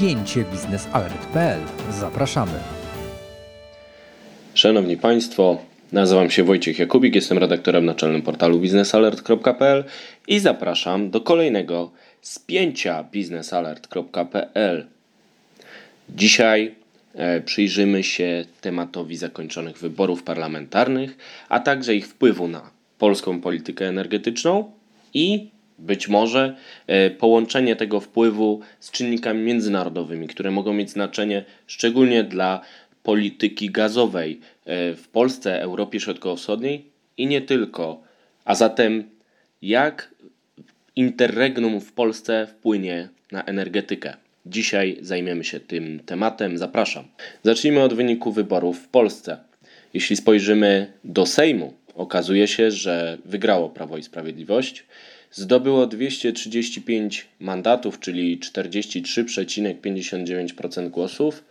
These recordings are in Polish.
spięcie biznesalert.pl. Zapraszamy. Szanowni Państwo, nazywam się Wojciech Jakubik, jestem redaktorem naczelnym portalu biznesalert.pl i zapraszam do kolejnego spięcia biznesalert.pl. Dzisiaj e, przyjrzymy się tematowi zakończonych wyborów parlamentarnych, a także ich wpływu na polską politykę energetyczną i być może e, połączenie tego wpływu z czynnikami międzynarodowymi, które mogą mieć znaczenie szczególnie dla polityki gazowej e, w Polsce, Europie Środkowo-Wschodniej i nie tylko. A zatem, jak interregnum w Polsce wpłynie na energetykę? Dzisiaj zajmiemy się tym tematem. Zapraszam. Zacznijmy od wyniku wyborów w Polsce. Jeśli spojrzymy do Sejmu, okazuje się, że wygrało Prawo i Sprawiedliwość. Zdobyło 235 mandatów, czyli 43,59% głosów.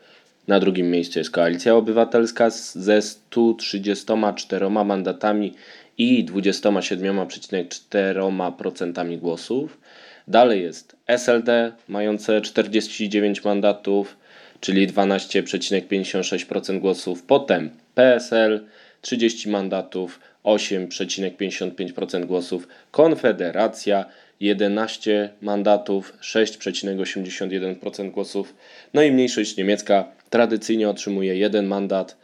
Na drugim miejscu jest Koalicja Obywatelska ze 134 mandatami i 27,4% głosów. Dalej jest SLD mające 49 mandatów, czyli 12,56% głosów. Potem PSL 30 mandatów, 8,55% głosów. Konfederacja 11 mandatów, 6,81% głosów. No i mniejszość niemiecka tradycyjnie otrzymuje jeden mandat.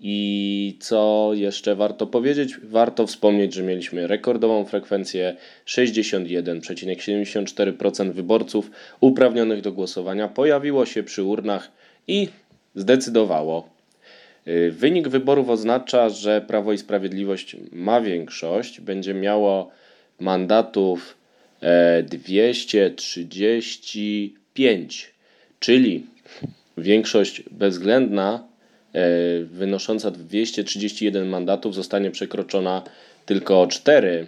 I co jeszcze warto powiedzieć? Warto wspomnieć, że mieliśmy rekordową frekwencję 61,74% wyborców uprawnionych do głosowania pojawiło się przy urnach i zdecydowało. Wynik wyborów oznacza, że Prawo i Sprawiedliwość ma większość, będzie miało mandatów 235, e, czyli większość bezwzględna e, wynosząca 231 mandatów zostanie przekroczona tylko o 4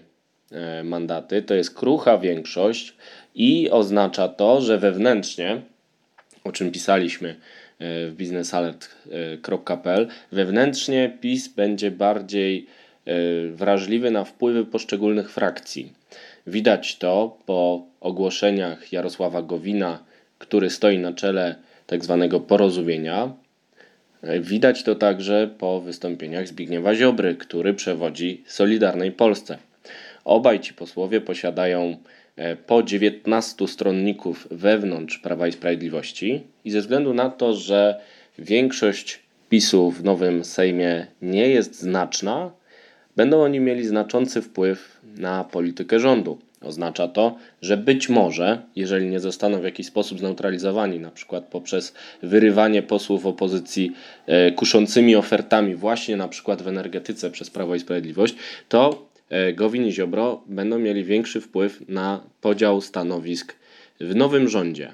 e, mandaty. To jest krucha większość i oznacza to, że wewnętrznie, o czym pisaliśmy w biznesalert.pl, wewnętrznie PiS będzie bardziej wrażliwy na wpływy poszczególnych frakcji. Widać to po ogłoszeniach Jarosława Gowina, który stoi na czele tzw. Tak porozumienia. Widać to także po wystąpieniach Zbigniewa Ziobry, który przewodzi Solidarnej Polsce. Obaj ci posłowie posiadają e, po 19 stronników wewnątrz Prawa i Sprawiedliwości i ze względu na to, że większość PiSu w nowym Sejmie nie jest znaczna, będą oni mieli znaczący wpływ na politykę rządu. Oznacza to, że być może, jeżeli nie zostaną w jakiś sposób zneutralizowani, na przykład poprzez wyrywanie posłów opozycji e, kuszącymi ofertami, właśnie na przykład w energetyce przez Prawo i Sprawiedliwość, to e, Gowin i Ziobro będą mieli większy wpływ na podział stanowisk w nowym rządzie.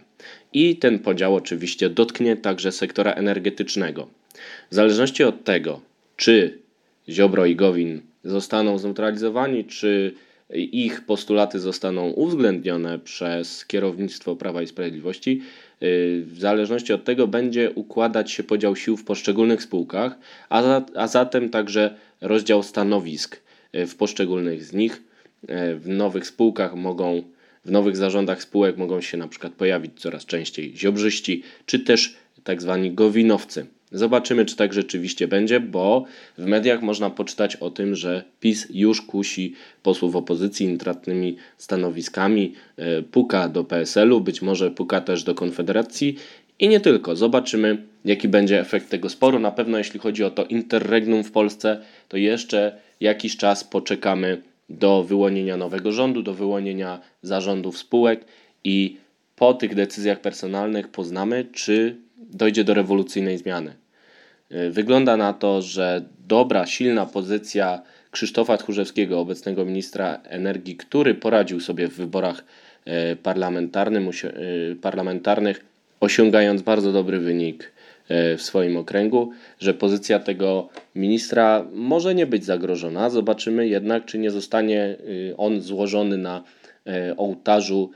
I ten podział oczywiście dotknie także sektora energetycznego. W zależności od tego, czy Ziobro i Gowin zostaną zneutralizowani, czy ich postulaty zostaną uwzględnione przez kierownictwo Prawa i Sprawiedliwości, y, w zależności od tego będzie układać się podział sił w poszczególnych spółkach, a, za, a zatem także rozdział stanowisk w poszczególnych z nich. Y, w nowych spółkach mogą, w nowych zarządach spółek mogą się na przykład pojawić coraz częściej ziobrzyści, czy też tak zwani gowinowcy. Zobaczymy, czy tak rzeczywiście będzie, bo w mediach można poczytać o tym, że PiS już kusi posłów opozycji intratnymi stanowiskami, e, puka do PSL-u, być może puka też do Konfederacji i nie tylko. Zobaczymy, jaki będzie efekt tego sporu. Na pewno, jeśli chodzi o to interregnum w Polsce, to jeszcze jakiś czas poczekamy do wyłonienia nowego rządu, do wyłonienia zarządów spółek i po tych decyzjach personalnych poznamy, czy dojdzie do rewolucyjnej zmiany. E, wygląda na to, że dobra, silna pozycja Krzysztofa Tchórzewskiego, obecnego ministra energii, który poradził sobie w wyborach e, e, parlamentarnych, osiągając bardzo dobry wynik w swoim okręgu, że pozycja tego ministra może nie być zagrożona. Zobaczymy jednak, czy nie zostanie on złożony na ołtarzu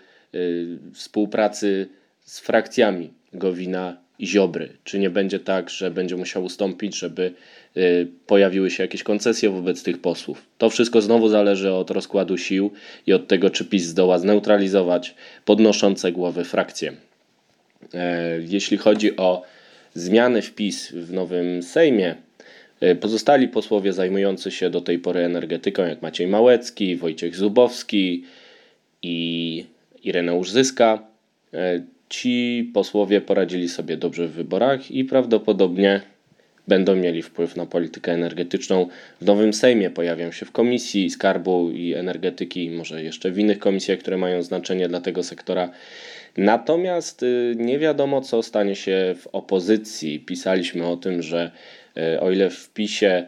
współpracy z frakcjami Gowina i Ziobry. Czy nie będzie tak, że będzie musiał ustąpić, żeby y, pojawiły się jakieś koncesje wobec tych posłów? To wszystko znowu zależy od rozkładu sił i od tego, czy PiS zdoła zneutralizować podnoszące głowy frakcje. Jeśli chodzi o zmiany wpis w nowym Sejmie, pozostali posłowie zajmujący się do tej pory energetyką, jak Maciej Małecki, Wojciech Zubowski i Ireneusz Zyska, ci posłowie poradzili sobie dobrze w wyborach i prawdopodobnie będą mieli wpływ na politykę energetyczną. W nowym Sejmie pojawią się w Komisji Skarbu i Energetyki, może jeszcze w innych komisjach, które mają znaczenie dla tego sektora. Natomiast y, nie wiadomo, co stanie się w opozycji. Pisaliśmy o tym, że y, o ile w PiSie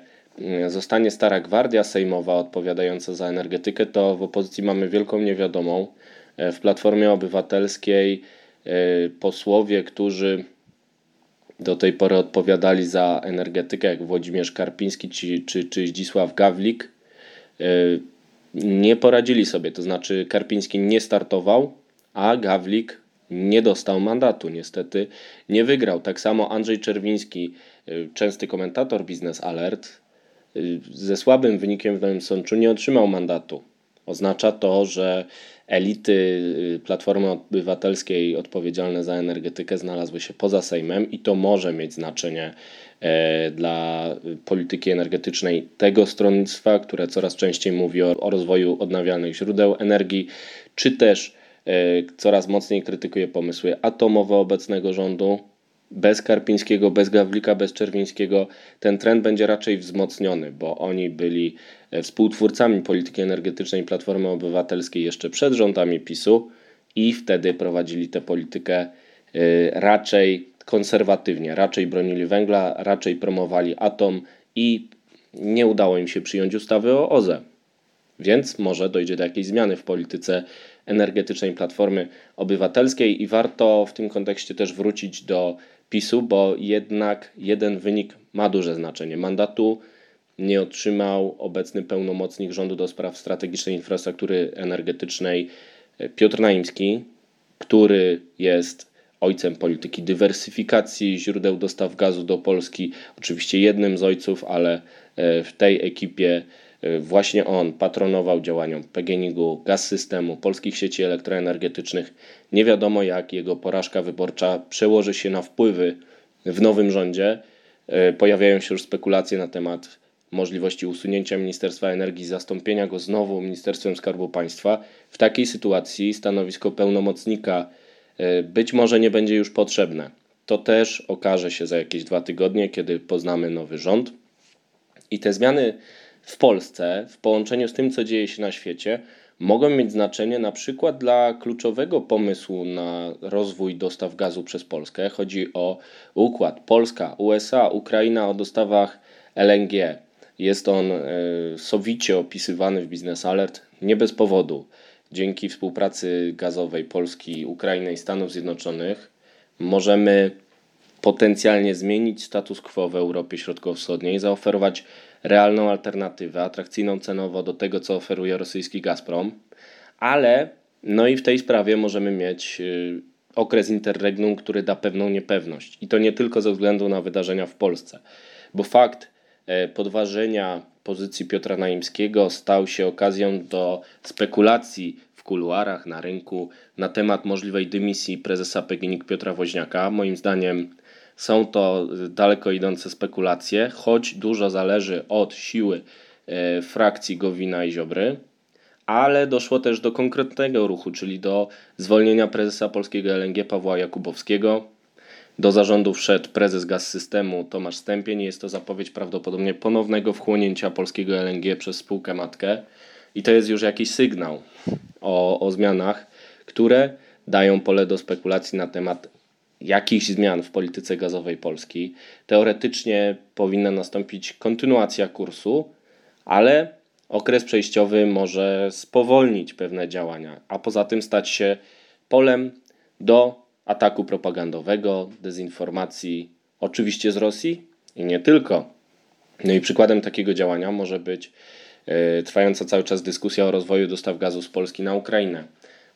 y, zostanie stara gwardia sejmowa odpowiadająca za energetykę, to w opozycji mamy wielką niewiadomą. W Platformie Obywatelskiej posłowie, którzy do tej pory odpowiadali za energetykę, jak Włodzimierz Karpiński czy, czy, czy Zdzisław Gawlik, e, nie poradzili sobie. To znaczy, Karpiński nie startował, a Gawlik nie dostał mandatu. Niestety nie wygrał. Tak samo Andrzej Czerwiński, e, częsty komentator Business Alert, e, ze słabym wynikiem w Nowym Sączu nie otrzymał mandatu. Oznacza to, że elity y, Platformy Obywatelskiej odpowiedzialne za energetykę znalazły się poza Sejmem i to może mieć znaczenie e, dla polityki energetycznej tego stronnictwa, które coraz częściej mówi o, rozwoju odnawialnych źródeł energii, czy też e, coraz mocniej krytykuje pomysły atomowe obecnego rządu. Bez Karpińskiego, bez Gawlika, bez Czerwińskiego ten trend będzie raczej wzmocniony, bo oni byli współtwórcami polityki energetycznej Platformy Obywatelskiej jeszcze przed rządami PiSu i wtedy prowadzili tę politykę e, raczej konserwatywnie, raczej bronili węgla, raczej promowali atom i nie udało im się przyjąć ustawy o OZE. Więc może dojdzie do jakiejś zmiany w polityce energetycznej Platformy Obywatelskiej i warto w tym kontekście też wrócić do PiSu, bo jednak jeden wynik ma duże znaczenie. Mandatu nie otrzymał obecny pełnomocnik rządu do spraw strategicznej infrastruktury energetycznej e, Piotr Naimski, który jest ojcem polityki dywersyfikacji źródeł dostaw gazu do Polski. Oczywiście jednym z ojców, ale e, w tej ekipie e, właśnie on patronował działaniom PGNiG-u, gaz systemu, polskich sieci elektroenergetycznych. Nie wiadomo, jak jego porażka wyborcza przełoży się na wpływy w nowym rządzie. Pojawiają się już spekulacje na temat możliwości usunięcia Ministerstwa Energii, zastąpienia go znowu Ministerstwem Skarbu Państwa, w takiej sytuacji stanowisko pełnomocnika e, być może nie będzie już potrzebne. To też okaże się za jakieś dwa tygodnie, kiedy poznamy nowy rząd. I te zmiany w Polsce, w połączeniu z tym, co dzieje się na świecie, mogą mieć znaczenie na przykład dla kluczowego pomysłu na rozwój dostaw gazu przez Polskę. Chodzi o układ Polska, USA, Ukraina o dostawach LNG. Jest on e, sowicie opisywany w Business Alert nie bez powodu. Dzięki współpracy gazowej Polski, Ukrainy i Stanów Zjednoczonych możemy potencjalnie zmienić status quo w Europie Środkowo-Wschodniej, zaoferować realną alternatywę, atrakcyjną cenowo do tego, co oferuje rosyjski Gazprom, ale no i w tej sprawie możemy mieć e, okres interregnum, który da pewną niepewność. I to nie tylko ze względu na wydarzenia w Polsce, bo fakt, podważenia pozycji Piotra Naimskiego stał się okazją do spekulacji w kuluarach, na rynku na temat możliwej dymisji prezesa PGNiG Piotra Woźniaka. Moim zdaniem są to daleko idące spekulacje, choć dużo zależy od siły e, frakcji Gowina i Ziobry, ale doszło też do konkretnego ruchu, czyli do zwolnienia prezesa polskiego LNG Pawła Jakubowskiego do zarządu wszedł prezes gaz systemu Tomasz Stępień. Jest to zapowiedź prawdopodobnie ponownego wchłonięcia polskiego LNG przez spółkę matkę. I to jest już jakiś sygnał o, o zmianach, które dają pole do spekulacji na temat jakichś zmian w polityce gazowej Polski. Teoretycznie powinna nastąpić kontynuacja kursu, ale okres przejściowy może spowolnić pewne działania, a poza tym stać się polem do ataku propagandowego, dezinformacji, oczywiście z Rosji i nie tylko. No i przykładem takiego działania może być e, trwająca cały czas dyskusja o rozwoju dostaw gazu z Polski na Ukrainę.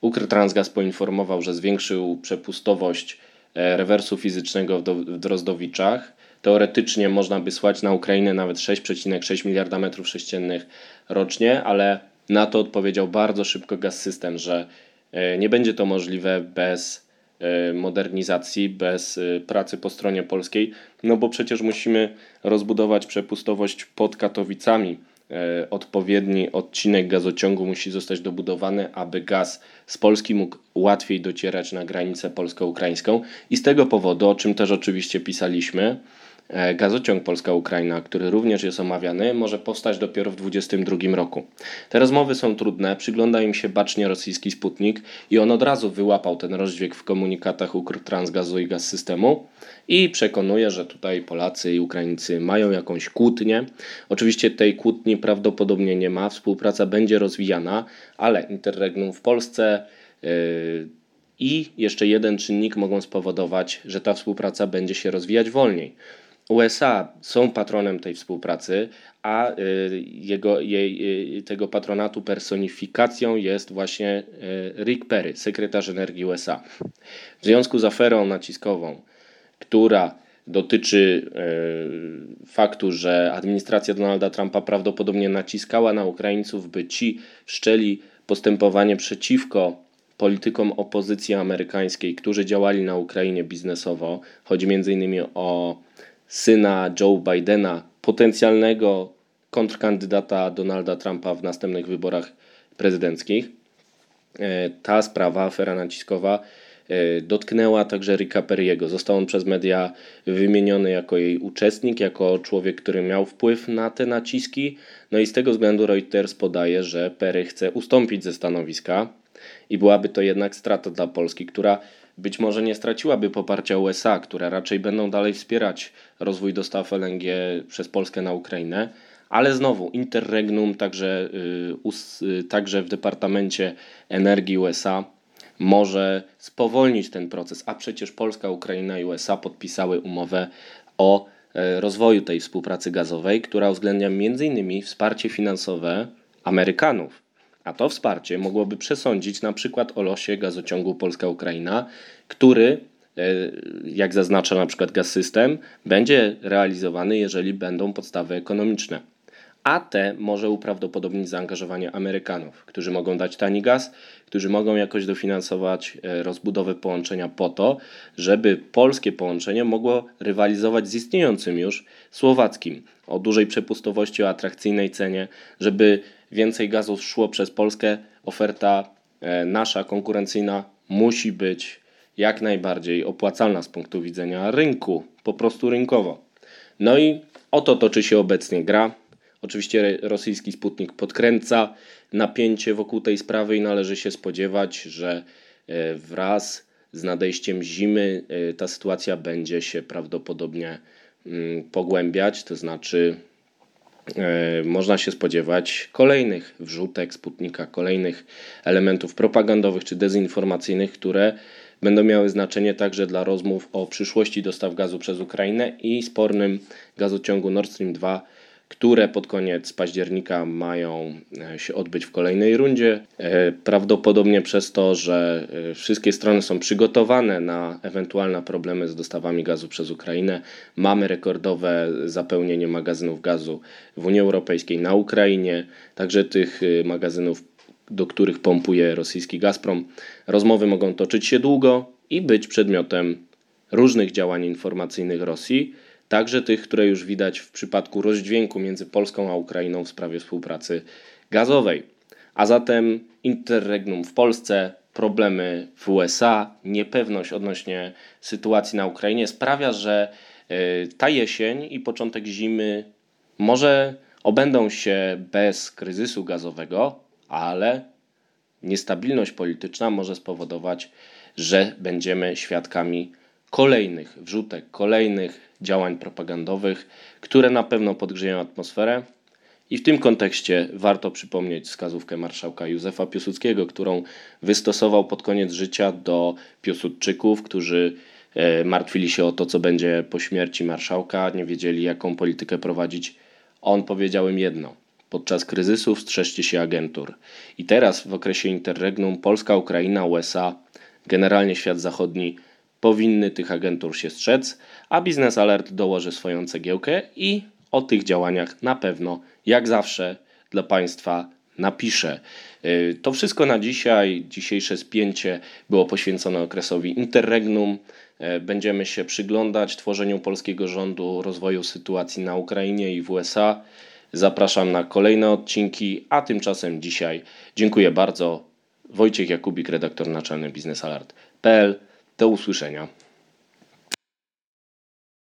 Ukrytransgaz poinformował, że zwiększył przepustowość e, rewersu fizycznego w Drozdowiczach. Teoretycznie można by słać na Ukrainę nawet 6,6 miliarda metrów sześciennych rocznie, ale na to odpowiedział bardzo szybko Gaz System, że e, nie będzie to możliwe bez modernizacji, bez e, pracy po stronie polskiej, no bo przecież musimy rozbudować przepustowość pod Katowicami. E, odpowiedni odcinek gazociągu musi zostać dobudowany, aby gaz z Polski mógł łatwiej docierać na granicę polsko-ukraińską. I z tego powodu, o czym też oczywiście pisaliśmy, E, gazociąg Polska-Ukraina, który również jest omawiany, może powstać dopiero w 2022 roku. Te rozmowy są trudne, przygląda im się bacznie rosyjski Sputnik i on od razu wyłapał ten rozdźwięk w komunikatach Ukrtransgazu i Gaz Systemu i przekonuje, że tutaj Polacy i Ukraińcy mają jakąś kłótnię. Oczywiście tej kłótni prawdopodobnie nie ma, współpraca będzie rozwijana, ale Interregnum w Polsce yy, i jeszcze jeden czynnik mogą spowodować, że ta współpraca będzie się rozwijać wolniej. USA są patronem tej współpracy, a y, jego, jej, y, tego patronatu personifikacją jest właśnie y, Rick Perry, sekretarz energii USA. W związku z aferą naciskową, która dotyczy faktu, że administracja Donalda Trumpa prawdopodobnie naciskała na Ukraińców, by ci wszczęli postępowanie przeciwko politykom opozycji amerykańskiej, którzy działali na Ukrainie biznesowo. Chodzi m.in. o syna Joe Bidena, potencjalnego kontrkandydata Donalda Trumpa w następnych wyborach prezydenckich. E, ta sprawa, afera naciskowa, e, dotknęła także Ricka Perry'ego. Został on przez media wymieniony jako jej uczestnik, jako człowiek, który miał wpływ na te naciski. No i z tego względu Reuters podaje, że Perry chce ustąpić ze stanowiska i byłaby to jednak strata dla Polski, która być może nie straciłaby poparcia USA, które raczej będą dalej wspierać rozwój dostaw LNG przez Polskę na Ukrainę. Ale znowu, Interregnum, także, yy, także w Departamencie Energii USA, może spowolnić ten proces, a przecież Polska, Ukraina i USA podpisały umowę o y, rozwoju tej współpracy gazowej, która uwzględnia m.in. wsparcie finansowe Amerykanów a to wsparcie mogłoby przesądzić na przykład o losie gazociągu Polska-Ukraina, który, e, jak zaznacza na przykład Gaz System, będzie realizowany, jeżeli będą podstawy ekonomiczne. A te może uprawdopodobnić zaangażowanie Amerykanów, którzy mogą dać tani gaz, którzy mogą jakoś dofinansować e, rozbudowę połączenia po to, żeby polskie połączenie mogło rywalizować z istniejącym już słowackim o dużej przepustowości, o atrakcyjnej cenie, żeby więcej gazu szło przez Polskę, oferta e, nasza konkurencyjna musi być jak najbardziej opłacalna z punktu widzenia rynku, po prostu rynkowo. No i oto toczy się obecnie gra. Oczywiście rosyjski Sputnik podkręca napięcie wokół tej sprawy i należy się spodziewać, że e, wraz z nadejściem zimy e, ta sytuacja będzie się prawdopodobnie mm, pogłębiać, to znaczy można się spodziewać kolejnych wrzutek Sputnika, kolejnych elementów propagandowych czy dezinformacyjnych, które będą miały znaczenie także dla rozmów o przyszłości dostaw gazu przez Ukrainę i spornym gazociągu Nord Stream 2 które pod koniec października mają e, się odbyć w kolejnej rundzie. E, prawdopodobnie przez to, że e, wszystkie strony są przygotowane na ewentualne problemy z dostawami gazu przez Ukrainę, mamy rekordowe zapełnienie magazynów gazu w Unii Europejskiej na Ukrainie, także tych magazynów, do których pompuje rosyjski Gazprom. Rozmowy mogą toczyć się długo i być przedmiotem różnych działań informacyjnych Rosji także tych, które już widać w przypadku rozdźwięku między Polską a Ukrainą w sprawie współpracy gazowej. A zatem interregnum w Polsce, problemy w USA, niepewność odnośnie sytuacji na Ukrainie sprawia, że e, ta jesień i początek zimy może obędą się bez kryzysu gazowego, ale niestabilność polityczna może spowodować, że będziemy świadkami kolejnych wrzutek, kolejnych działań propagandowych, które na pewno podgrzeją atmosferę. I w tym kontekście warto przypomnieć wskazówkę marszałka Józefa Piłsudskiego, którą wystosował pod koniec życia do Piłsudczyków, którzy e, martwili się o to, co będzie po śmierci marszałka, nie wiedzieli, jaką politykę prowadzić. On powiedział im jedno: podczas kryzysów strzeżcie się agentur. I teraz, w okresie interregnum, Polska, Ukraina, USA, generalnie świat zachodni powinny tych agentur się strzec, a Business Alert dołoży swoją cegiełkę i o tych działaniach na pewno, jak zawsze, dla Państwa napisze. Y, to wszystko na dzisiaj. Dzisiejsze spięcie było poświęcone okresowi interregnum. Y, będziemy się przyglądać tworzeniu polskiego rządu, rozwoju sytuacji na Ukrainie i w USA. Zapraszam na kolejne odcinki, a tymczasem dzisiaj dziękuję bardzo. Wojciech Jakubik, redaktor naczelny biznesalert.pl. Do usłyszenia.